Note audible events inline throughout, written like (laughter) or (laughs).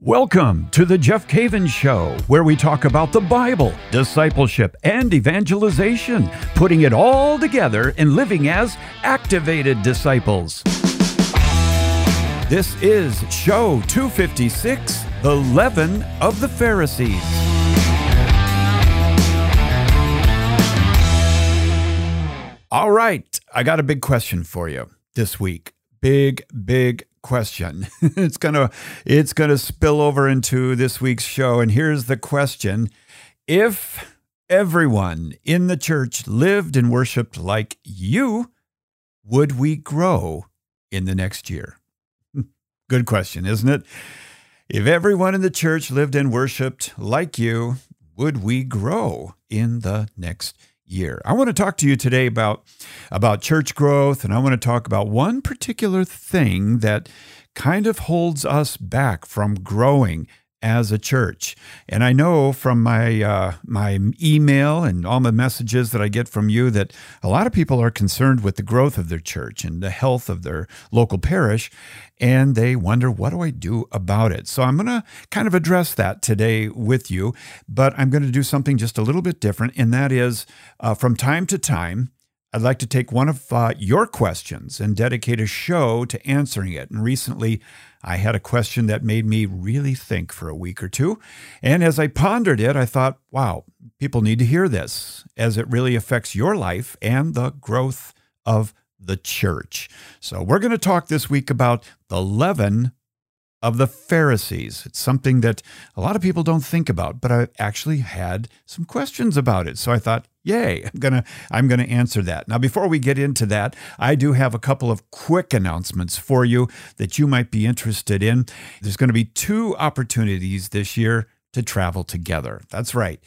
Welcome to the Jeff Cavins Show, where we talk about the Bible, discipleship, and evangelization, putting it all together and living as activated disciples. This is show 256 The Leaven of the Pharisees. All right, I got a big question for you this week. Big, big question. (laughs) it's gonna it's gonna spill over into this week's show. And here's the question: If everyone in the church lived and worshipped like you, would we grow in the next year? (laughs) Good question, isn't it? If everyone in the church lived and worshiped like you, would we grow in the next year. I want to talk to you today about about church growth and I want to talk about one particular thing that kind of holds us back from growing as a church. And I know from my uh, my email and all the messages that I get from you that a lot of people are concerned with the growth of their church and the health of their local parish, and they wonder what do I do about it. So I'm going to kind of address that today with you, but I'm going to do something just a little bit different, and that is uh, from time to time. I'd like to take one of uh, your questions and dedicate a show to answering it. And recently, I had a question that made me really think for a week or two. And as I pondered it, I thought, wow, people need to hear this as it really affects your life and the growth of the church. So, we're going to talk this week about the leaven of the Pharisees. It's something that a lot of people don't think about, but I actually had some questions about it. So I thought, yay, I'm going to I'm going to answer that. Now before we get into that, I do have a couple of quick announcements for you that you might be interested in. There's going to be two opportunities this year to travel together. That's right.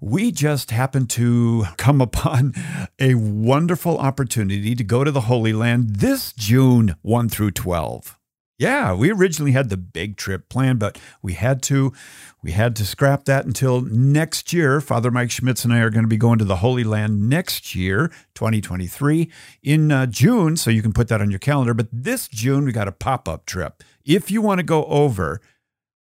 We just happened to come (laughs) upon a wonderful opportunity to go to the Holy Land this June 1 through 12. Yeah, we originally had the big trip planned, but we had to we had to scrap that until next year. Father Mike Schmitz and I are going to be going to the Holy Land next year, 2023, in uh, June. So you can put that on your calendar. But this June, we got a pop up trip. If you want to go over,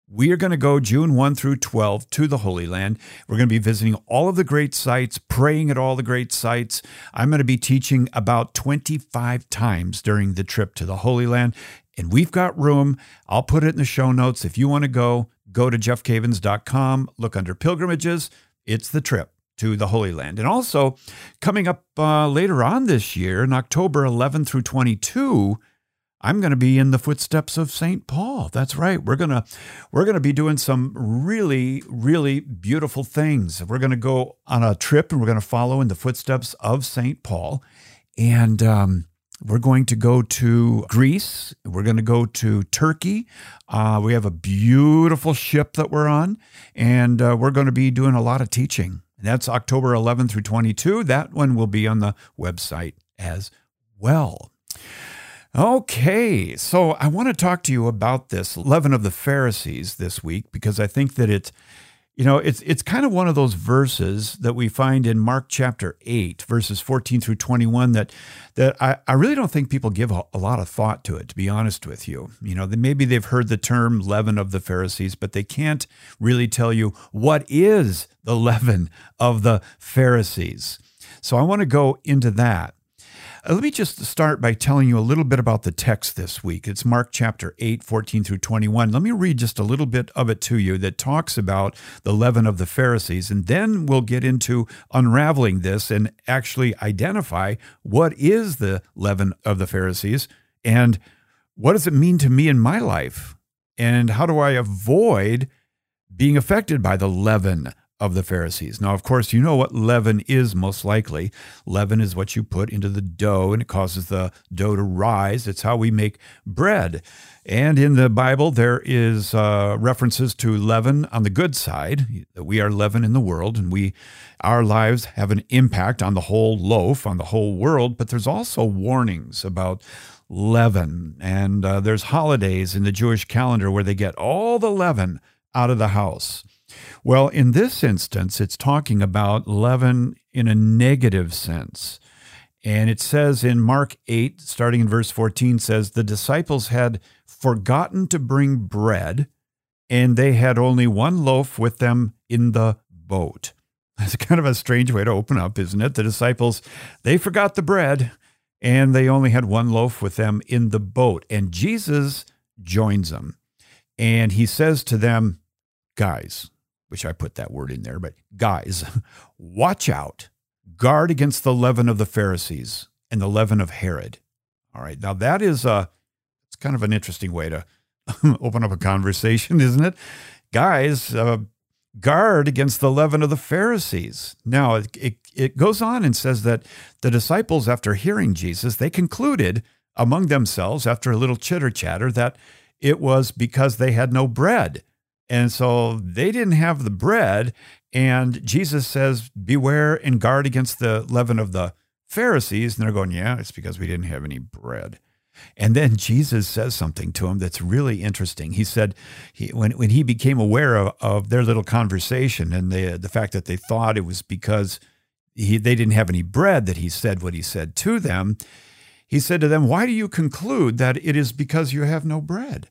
we are going to go June 1 through 12 to the Holy Land. We're going to be visiting all of the great sites, praying at all the great sites. I'm going to be teaching about 25 times during the trip to the Holy Land and we've got room. I'll put it in the show notes. If you want to go, go to jeffcavins.com, look under pilgrimages. It's the trip to the Holy Land. And also, coming up uh, later on this year, in October 11 through 22, I'm going to be in the footsteps of St. Paul. That's right. We're going to we're going to be doing some really really beautiful things. We're going to go on a trip and we're going to follow in the footsteps of St. Paul. And um, we're going to go to Greece. We're going to go to Turkey. Uh, we have a beautiful ship that we're on, and uh, we're going to be doing a lot of teaching. That's October 11 through 22. That one will be on the website as well. Okay, so I want to talk to you about this leaven of the Pharisees this week because I think that it's you know, it's it's kind of one of those verses that we find in Mark chapter 8, verses 14 through 21 that that I, I really don't think people give a, a lot of thought to it, to be honest with you. You know, maybe they've heard the term leaven of the Pharisees, but they can't really tell you what is the (laughs) leaven of the Pharisees. So I want to go into that. Uh, let me just start by telling you a little bit about the text this week. It's Mark chapter 8, 14 through 21. Let me read just a little bit of it to you that talks about the leaven of the Pharisees, and then we'll get into unraveling this and actually identify what is the leaven of the Pharisees and what does it mean to me in my life, and how do I avoid being affected by the leaven of the Pharisees. Now, of course, you know what leaven is most likely. Leaven is what you put into the dough and it causes the dough to rise. It's how we make bread. And in the Bible, there is uh, references to leaven on the good side. We are leaven in the world, and we, our lives have an impact on the whole loaf, on the whole world. But there's also warnings about leaven, and uh, there's holidays in the Jewish calendar where they get all the leaven out of the house. Well, in this instance, it's talking about leaven in a negative sense. And it says in Mark 8, starting in verse 14, says, The disciples had forgotten to bring bread, and they had only one loaf with them in the boat. (laughs) That's kind of a strange way to open up, isn't it? The disciples, they forgot the bread and they only had one loaf with them in the boat. And Jesus joins them and he says to them, Guys, which I put that word in there, but guys, (laughs) watch out, guard against the leaven of the Pharisees and the leaven of Herod. All right, now that is a, it's kind of an interesting way to (laughs) open up a conversation, (laughs) isn't it? Guys, uh, guard against the leaven of the Pharisees. Now, it, it, it goes on and says that the disciples, after hearing Jesus, they concluded among themselves, after a little chitter chatter, that it was because they had no bread. And so they didn't have the bread. And Jesus says, Beware and guard against the leaven of the Pharisees. And they're going, Yeah, it's because we didn't have any bread. And then Jesus says something to him that's really interesting. He said, he, when, when he became aware of, of their little conversation and the, the fact that they thought it was because he, they didn't have any bread that he said what he said to them, he said to them, Why do you conclude that it is because you have no bread?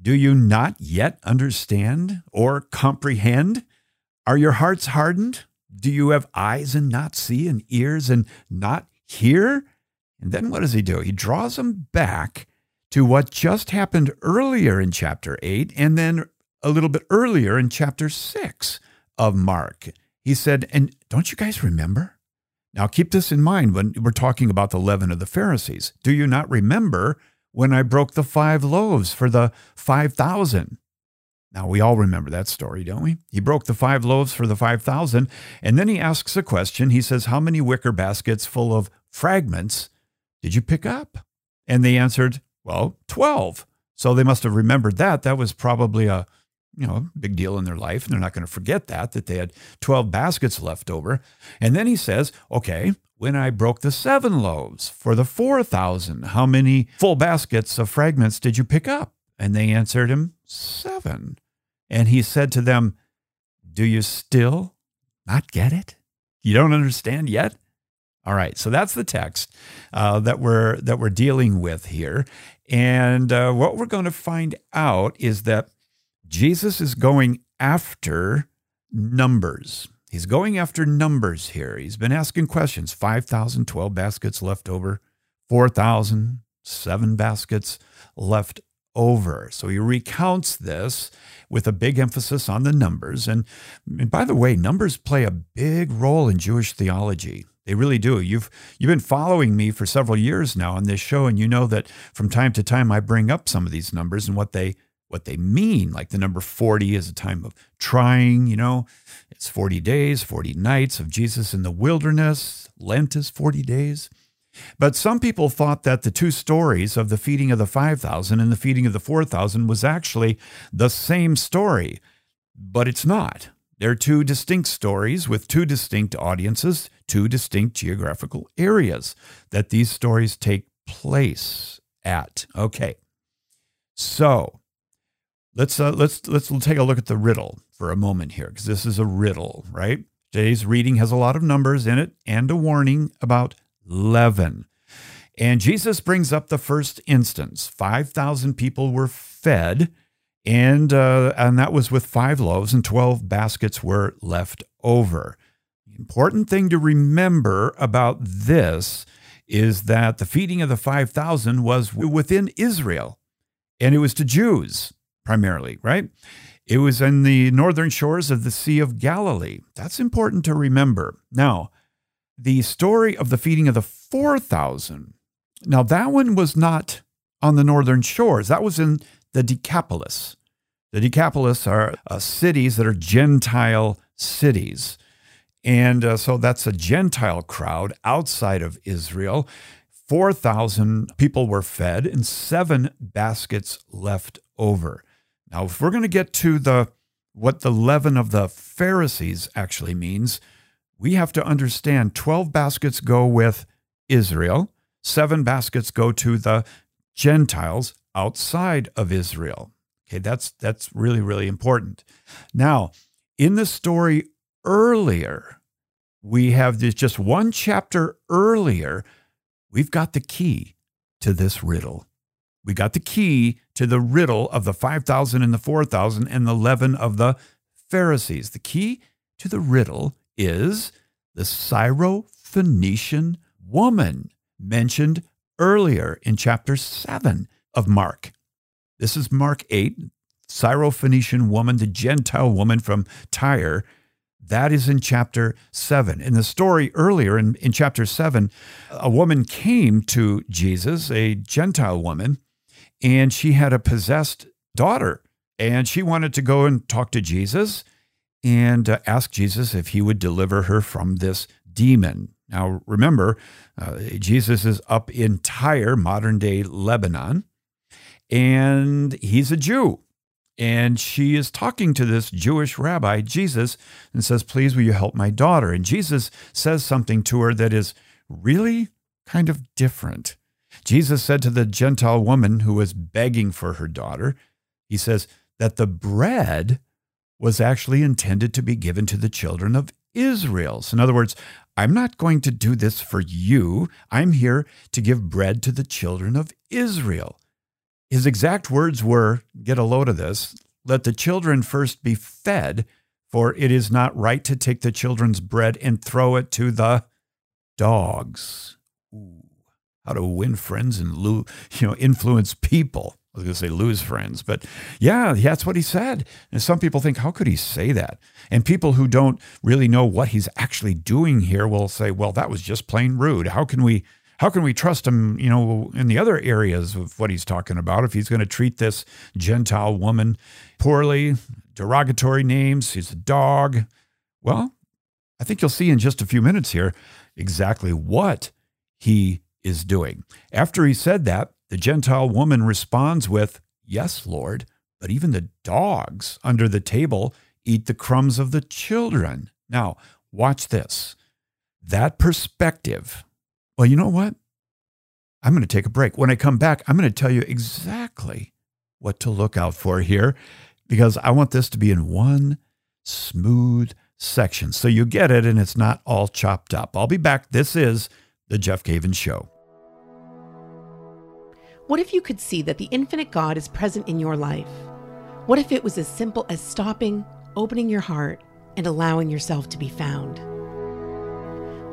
Do you not yet understand or comprehend? Are your hearts hardened? Do you have eyes and not see, and ears and not hear? And then what does he do? He draws them back to what just happened earlier in chapter 8 and then a little bit earlier in chapter 6 of Mark. He said, And don't you guys remember? Now keep this in mind when we're talking about the leaven of the Pharisees. Do you not remember when I broke the five loaves for the 5,000? Now, we all remember that story, don't we? He broke the five loaves for the 5,000, and then he asks a question. He says, How many wicker baskets full of fragments did you pick up? And they answered, Well, 12. So they must have remembered that. That was probably a you know, big deal in their life. And they're not going to forget that, that they had 12 baskets left over. And then he says, Okay, when I broke the seven loaves for the 4,000, how many full baskets of fragments did you pick up? And they answered him, Seven. And he said to them, Do you still not get it? You don't understand yet? All right, so that's the text uh, that we're that we're dealing with here, and uh, what we're going to find out is that Jesus is going after numbers. He's going after numbers here. He's been asking questions 5,000, 12 baskets left over, 4,000, seven baskets left over. So he recounts this with a big emphasis on the numbers. And, and by the way, numbers play a big role in Jewish theology. They really do. You've you've been following me for several years now on this show, and you know that from time to time I bring up some of these numbers and what they what they mean. Like the number 40 is a time of trying, you know. It's 40 days, 40 nights of Jesus in the wilderness. Lent is 40 days. But some people thought that the two stories of the feeding of the 5,000 and the feeding of the 4,000 was actually the same story, but it's not. They're two distinct stories with two distinct audiences, two distinct geographical areas that these stories take place at. Okay. So, let's uh, let's let's take a look at the riddle for a moment here because this is a riddle, right? Today's reading has a lot of numbers in it and a warning about leaven. And Jesus brings up the first instance. 5,000 people were fed and uh, and that was with five loaves and 12 baskets were left over. The important thing to remember about this is that the feeding of the 5,000 was within Israel, and it was to Jews primarily, right? It was in the northern shores of the Sea of Galilee. That's important to remember. Now, the story of the feeding of the 4,000, now that one was not on the northern shores, that was in the Decapolis. The Decapolis are uh, cities that are Gentile cities. And uh, so that's a Gentile crowd outside of Israel. 4,000 people were fed and seven baskets left over. Now, if we're going to get to the what the leaven of the Pharisees actually means, we have to understand 12 baskets go with Israel, seven baskets go to the Gentiles outside of Israel. Okay, that's that's really really important. Now, in the story earlier, we have this just one chapter earlier, we've got the key to this riddle. We got the key to the riddle of the 5,000 and the 4,000 and the leaven of the Pharisees. The key to the riddle is the Syrophoenician woman mentioned earlier in chapter 7 of Mark. This is Mark 8, Syrophoenician woman, the Gentile woman from Tyre. That is in chapter 7. In the story earlier in, in chapter 7, a woman came to Jesus, a Gentile woman, and she had a possessed daughter. And she wanted to go and talk to Jesus and uh, ask Jesus if he would deliver her from this demon. Now, remember, uh, Jesus is up in Tyre, modern day Lebanon, and he's a Jew. And she is talking to this Jewish rabbi, Jesus, and says, Please, will you help my daughter? And Jesus says something to her that is really kind of different. Jesus said to the Gentile woman who was begging for her daughter, He says, that the bread was actually intended to be given to the children of Israel. So in other words, I'm not going to do this for you. I'm here to give bread to the children of Israel. His exact words were get a load of this. Let the children first be fed, for it is not right to take the children's bread and throw it to the dogs. How to win friends and you know influence people. I was going to say lose friends, but yeah, that's what he said. And some people think, how could he say that? And people who don't really know what he's actually doing here will say, well, that was just plain rude. How can we how can we trust him, you know, in the other areas of what he's talking about if he's going to treat this Gentile woman poorly, derogatory names, he's a dog? Well, I think you'll see in just a few minutes here exactly what he is doing. After he said that, the Gentile woman responds with, Yes, Lord, but even the dogs under the table eat the crumbs of the children. Now, watch this. That perspective well, you know what? I'm going to take a break. When I come back, I'm going to tell you exactly what to look out for here because I want this to be in one smooth section so you get it and it's not all chopped up. I'll be back. This is The Jeff Cavins Show. What if you could see that the infinite God is present in your life? What if it was as simple as stopping, opening your heart, and allowing yourself to be found?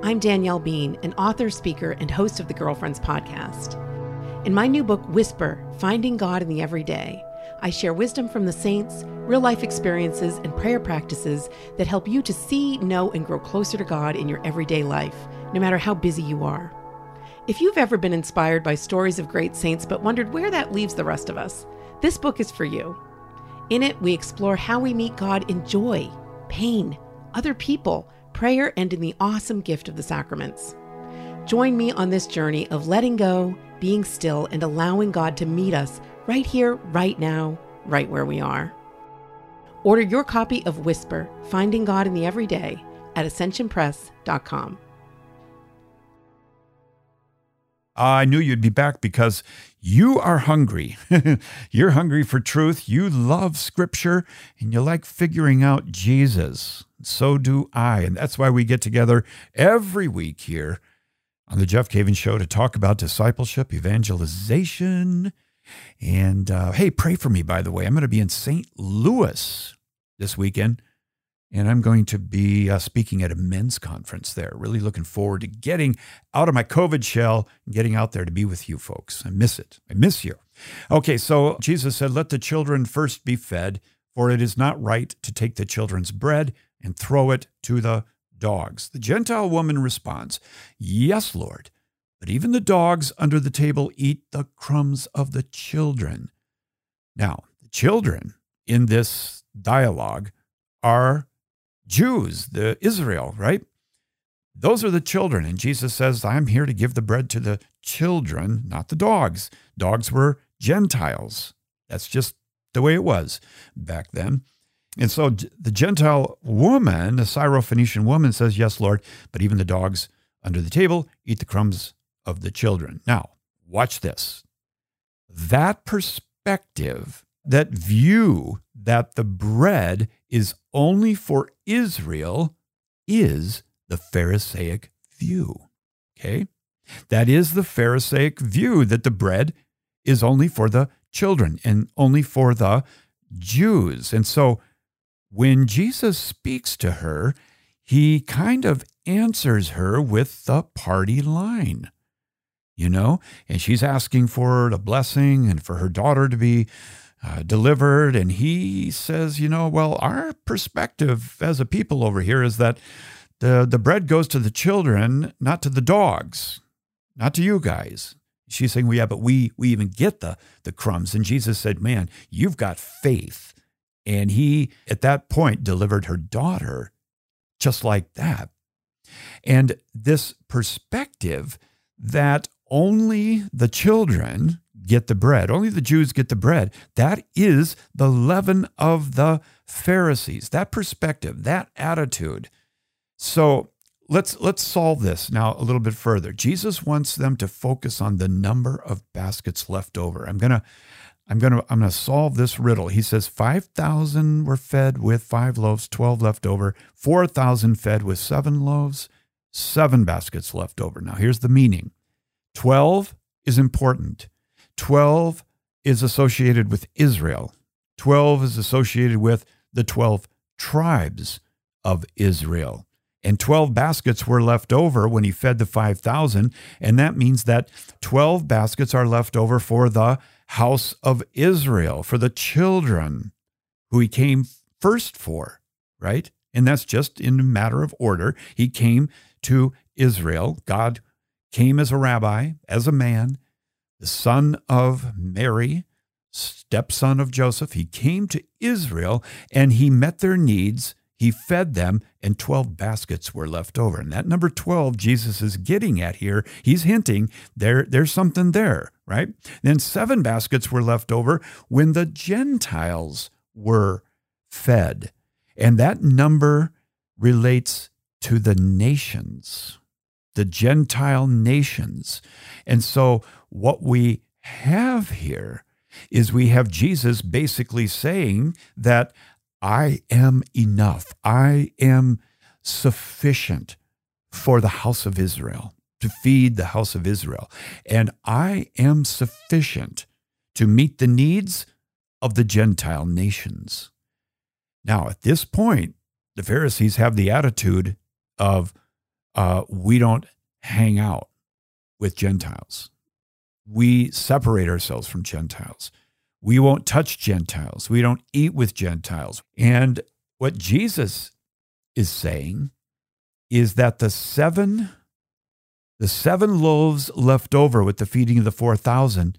I'm Danielle Bean, an author, speaker, and host of the Girlfriends podcast. In my new book, Whisper Finding God in the Everyday, I share wisdom from the saints, real life experiences, and prayer practices that help you to see, know, and grow closer to God in your everyday life, no matter how busy you are. If you've ever been inspired by stories of great saints but wondered where that leaves the rest of us, this book is for you. In it, we explore how we meet God in joy, pain, other people, prayer, and in the awesome gift of the sacraments. Join me on this journey of letting go, being still, and allowing God to meet us right here, right now, right where we are. Order your copy of Whisper Finding God in the Everyday at ascensionpress.com. I knew you'd be back because you are hungry. (laughs) You're hungry for truth. You love scripture and you like figuring out Jesus. So do I. And that's why we get together every week here on the Jeff Cavins Show to talk about discipleship, evangelization. And uh, hey, pray for me, by the way. I'm going to be in St. Louis this weekend and I'm going to be uh, speaking at a men's conference there. Really looking forward to getting out of my COVID shell and getting out there to be with you folks. I miss it. I miss you. Okay, so Jesus said, Let the children first be fed, for it is not right to take the children's bread and throw it to the dogs. The Gentile woman responds, Yes, Lord, but even the dogs under the table eat the crumbs of the children. Now, the children in this dialogue are Jews, the Israel, right? Those are the children. And Jesus says, I'm here to give the bread to the children, not the dogs. Dogs were Gentiles. That's just the way it was back then. And so the Gentile woman, the Syrophoenician woman, says, Yes, Lord, but even the dogs under the table eat the crumbs of the children. Now, watch this. That perspective, that view that the bread is only for Israel is the Pharisaic view. Okay? That is the Pharisaic view that the bread is only for the children and only for the Jews. And so when Jesus speaks to her, he kind of answers her with the party line, you know, and she's asking for the blessing and for her daughter to be uh, delivered. And he says, you know, well, our perspective as a people over here is that the, the bread goes to the children, not to the dogs, not to you guys. She's saying, well, yeah, but we, we even get the, the crumbs. And Jesus said, man, you've got faith. And he, at that point, delivered her daughter just like that. And this perspective that only the children get the bread, only the Jews get the bread, that is the leaven of the Pharisees. That perspective, that attitude. So let's let's solve this now a little bit further. Jesus wants them to focus on the number of baskets left over. I'm gonna I'm to I'm to solve this riddle. He says 5,000 were fed with 5 loaves, 12 left over, 4,000 fed with 7 loaves, 7 baskets left over. Now here's the meaning. 12 is important. 12 is associated with Israel. 12 is associated with the 12 tribes of Israel. And 12 baskets were left over when he fed the 5,000. And that means that 12 baskets are left over for the house of Israel, for the children who he came first for, right? And that's just in a matter of order. He came to Israel. God came as a rabbi, as a man, the son of Mary, stepson of Joseph. He came to Israel and he met their needs he fed them, and 12 baskets were left over. And that number 12 Jesus is getting at here, he's hinting there, there's something there, right? Then seven baskets were left over when the Gentiles were fed. And that number relates to the nations, the Gentile nations. And so what we have here is we have Jesus basically saying that I am enough. I am sufficient for the house of Israel, to feed the house of Israel. And I am sufficient to meet the needs of the Gentile nations. Now, at this point, the Pharisees have the attitude of uh, we don't hang out with Gentiles. We separate ourselves from Gentiles. We won't touch Gentiles. We don't eat with Gentiles. And what Jesus is saying is that the seven the seven loaves left over with the feeding of the 4000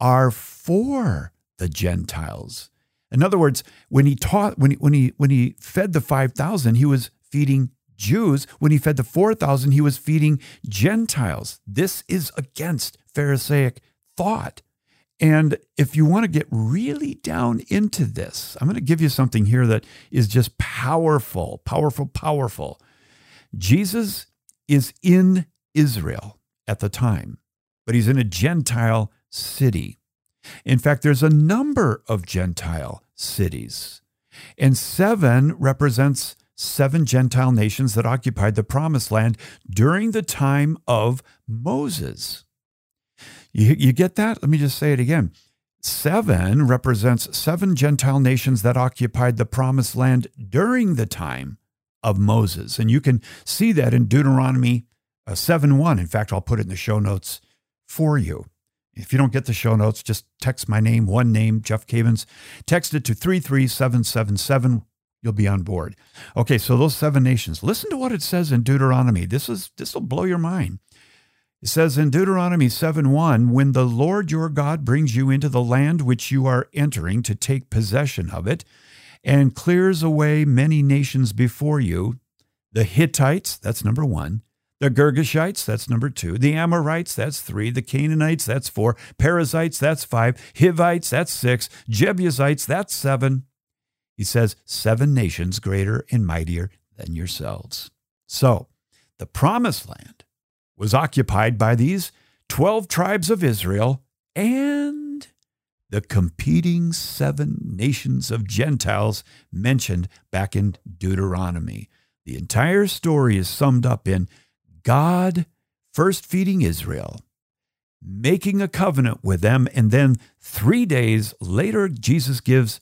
are for the Gentiles. In other words, when he taught when he, when he when he fed the 5000, he was feeding Jews. When he fed the 4000, he was feeding Gentiles. This is against Pharisaic thought. And if you want to get really down into this, I'm going to give you something here that is just powerful, powerful, powerful. Jesus is in Israel at the time, but he's in a Gentile city. In fact, there's a number of Gentile cities, and seven represents seven Gentile nations that occupied the promised land during the time of Moses. You, you get that? Let me just say it again. Seven represents seven Gentile nations that occupied the promised land during the time of Moses. And you can see that in Deuteronomy uh, 7 1. In fact, I'll put it in the show notes for you. If you don't get the show notes, just text my name, one name, Jeff Cavins. Text it to 33777. You'll be on board. Okay, so those seven nations. Listen to what it says in Deuteronomy. This is this will blow your mind. It says in Deuteronomy 7 1, when the Lord your God brings you into the land which you are entering to take possession of it, and clears away many nations before you, the Hittites, that's number one, the Girgashites, that's number two, the Amorites, that's three, the Canaanites, that's four, Perizzites, that's five, Hivites, that's six, Jebusites, that's seven. He says, seven nations greater and mightier than yourselves. So, the promised land was occupied by these 12 tribes of Israel and the competing seven nations of Gentiles mentioned back in Deuteronomy. The entire story is summed up in God first feeding Israel, making a covenant with them. And then three days later, Jesus gives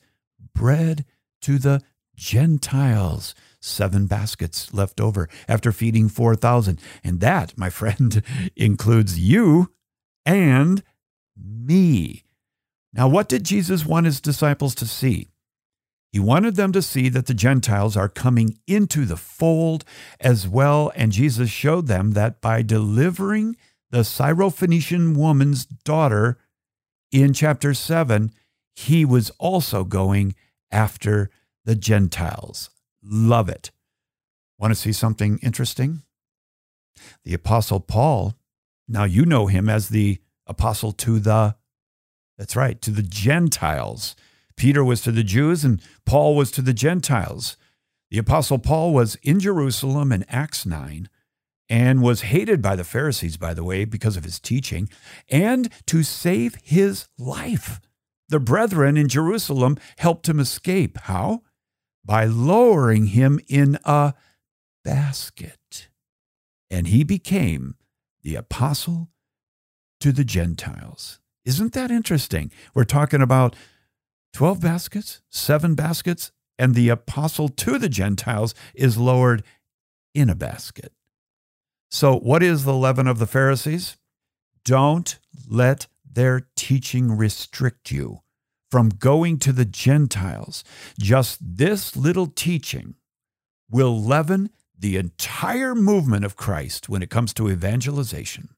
bread to the Gentiles. Seven baskets left over after feeding 4,000. And that, my friend, (laughs) includes you and me. Now, what did Jesus want his disciples to see? He wanted them to see that the Gentiles are coming into the fold as well. And Jesus showed them that by delivering the Syrophoenician woman's daughter in chapter 7, he was also going after the Gentiles. Love it. Want to see something interesting? The Apostle Paul, now you know him as the apostle to the, that's right, to the Gentiles. Peter was to the Jews and Paul was to the Gentiles. The Apostle Paul was in Jerusalem in Acts 9 and was hated by the Pharisees, by the way, because of his teaching, and to save his life. The brethren in Jerusalem helped him escape. How? By lowering him in a basket. And he became the apostle to the Gentiles. Isn't that interesting? We're talking about 12 baskets, seven baskets, and the apostle to the Gentiles is lowered in a basket. So, what is the leaven of the Pharisees? Don't let their teaching restrict you from going to the Gentiles. Just this little teaching will leaven the entire movement of Christ when it comes to evangelization.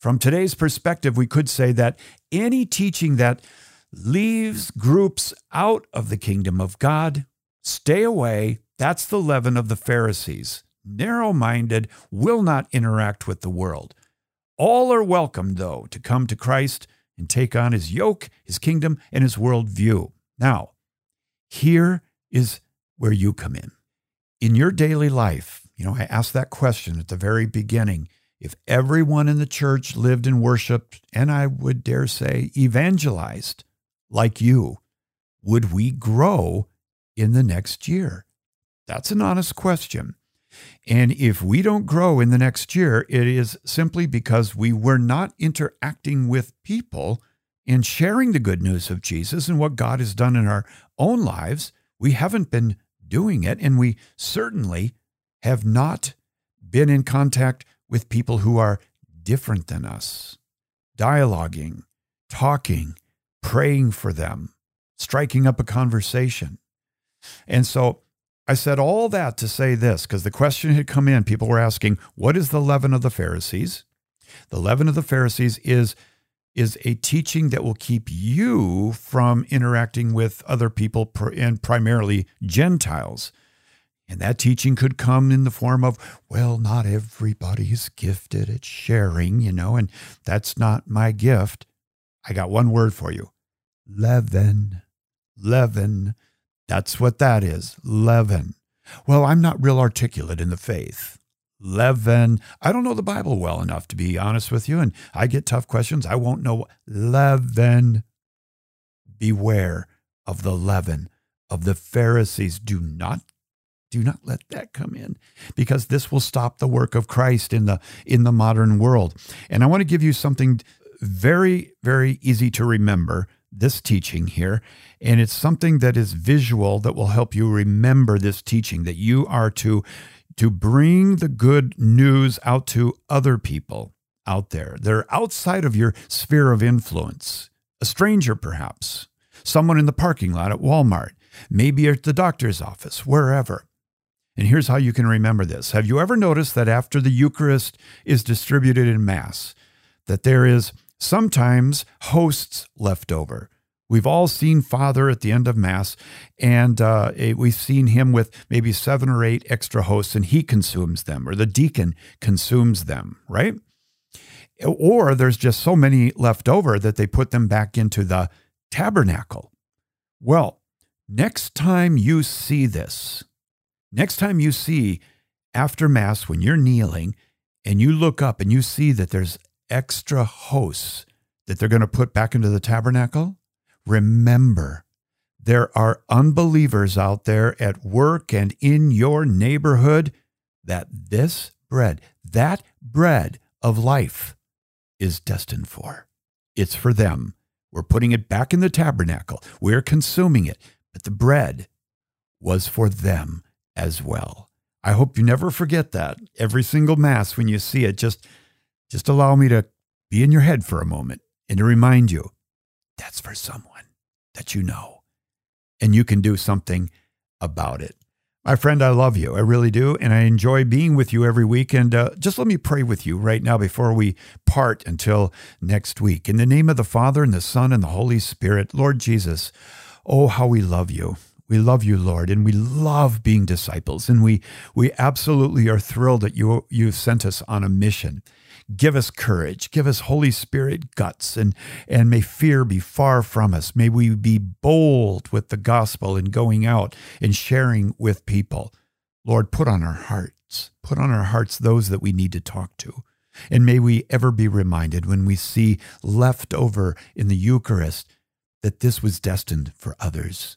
From today's perspective, we could say that any teaching that leaves groups out of the kingdom of God. Stay away. That's the leaven of the Pharisees. Narrow minded, will not interact with the world. All are welcome, though, to come to Christ and take on his yoke, his kingdom, and his worldview. Now, here is where you come in. In your daily life, you know, I asked that question at the very beginning. If everyone in the church lived and worshiped, and I would dare say evangelized, like you, would we grow in the next year? That's an honest question. And if we don't grow in the next year, it is simply because we were not interacting with people and sharing the good news of Jesus and what God has done in our own lives. We haven't been doing it, and we certainly have not been in contact with people who are different than us, dialoguing, talking, praying for them, striking up a conversation. And so I said all that to say this because the question had come in. People were asking, What is the leaven of the Pharisees? The leaven of the Pharisees is, is a teaching that will keep you from interacting with other people and primarily Gentiles. And that teaching could come in the form of, well, not everybody's gifted at sharing, you know, and that's not my gift. I got one word for you leaven. Leaven. That's what that is. Leaven. Well, I'm not real articulate in the faith. Leaven. I don't know the Bible well enough to be honest with you, and I get tough questions. I won't know. Leaven. Beware of the leaven of the Pharisees. Do not do not let that come in because this will stop the work of Christ in the in the modern world. And I want to give you something very very easy to remember this teaching here. And it's something that is visual that will help you remember this teaching that you are to, to bring the good news out to other people out there. They're outside of your sphere of influence, a stranger perhaps, someone in the parking lot at Walmart, maybe at the doctor's office, wherever. And here's how you can remember this. Have you ever noticed that after the Eucharist is distributed in Mass, that there is sometimes hosts left over. We've all seen Father at the end of Mass, and uh, we've seen him with maybe seven or eight extra hosts, and he consumes them, or the deacon consumes them, right? Or there's just so many left over that they put them back into the tabernacle. Well, next time you see this, next time you see after Mass when you're kneeling and you look up and you see that there's extra hosts that they're going to put back into the tabernacle, remember there are unbelievers out there at work and in your neighborhood that this bread, that bread of life, is destined for. It's for them. We're putting it back in the tabernacle. We're consuming it. But the bread was for them as well. I hope you never forget that. Every single mass when you see it, just just allow me to be in your head for a moment and to remind you that's for someone that you know. And you can do something about it. My friend, I love you. I really do. And I enjoy being with you every week. And uh, just let me pray with you right now before we part until next week. In the name of the Father, and the Son, and the Holy Spirit, Lord Jesus, oh, how we love you. We love you, Lord, and we love being disciples. And we, we absolutely are thrilled that you, you've sent us on a mission. Give us courage. Give us Holy Spirit guts, and, and may fear be far from us. May we be bold with the gospel and going out and sharing with people. Lord, put on our hearts, put on our hearts those that we need to talk to. And may we ever be reminded when we see left over in the Eucharist that this was destined for others.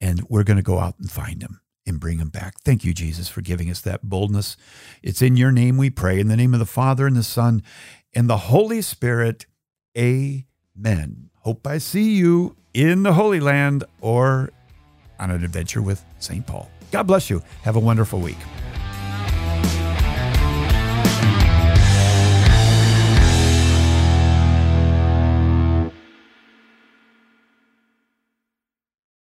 And we're going to go out and find them and bring them back. Thank you, Jesus, for giving us that boldness. It's in your name we pray, in the name of the Father and the Son and the Holy Spirit. Amen. Hope I see you in the Holy Land or on an adventure with St. Paul. God bless you. Have a wonderful week.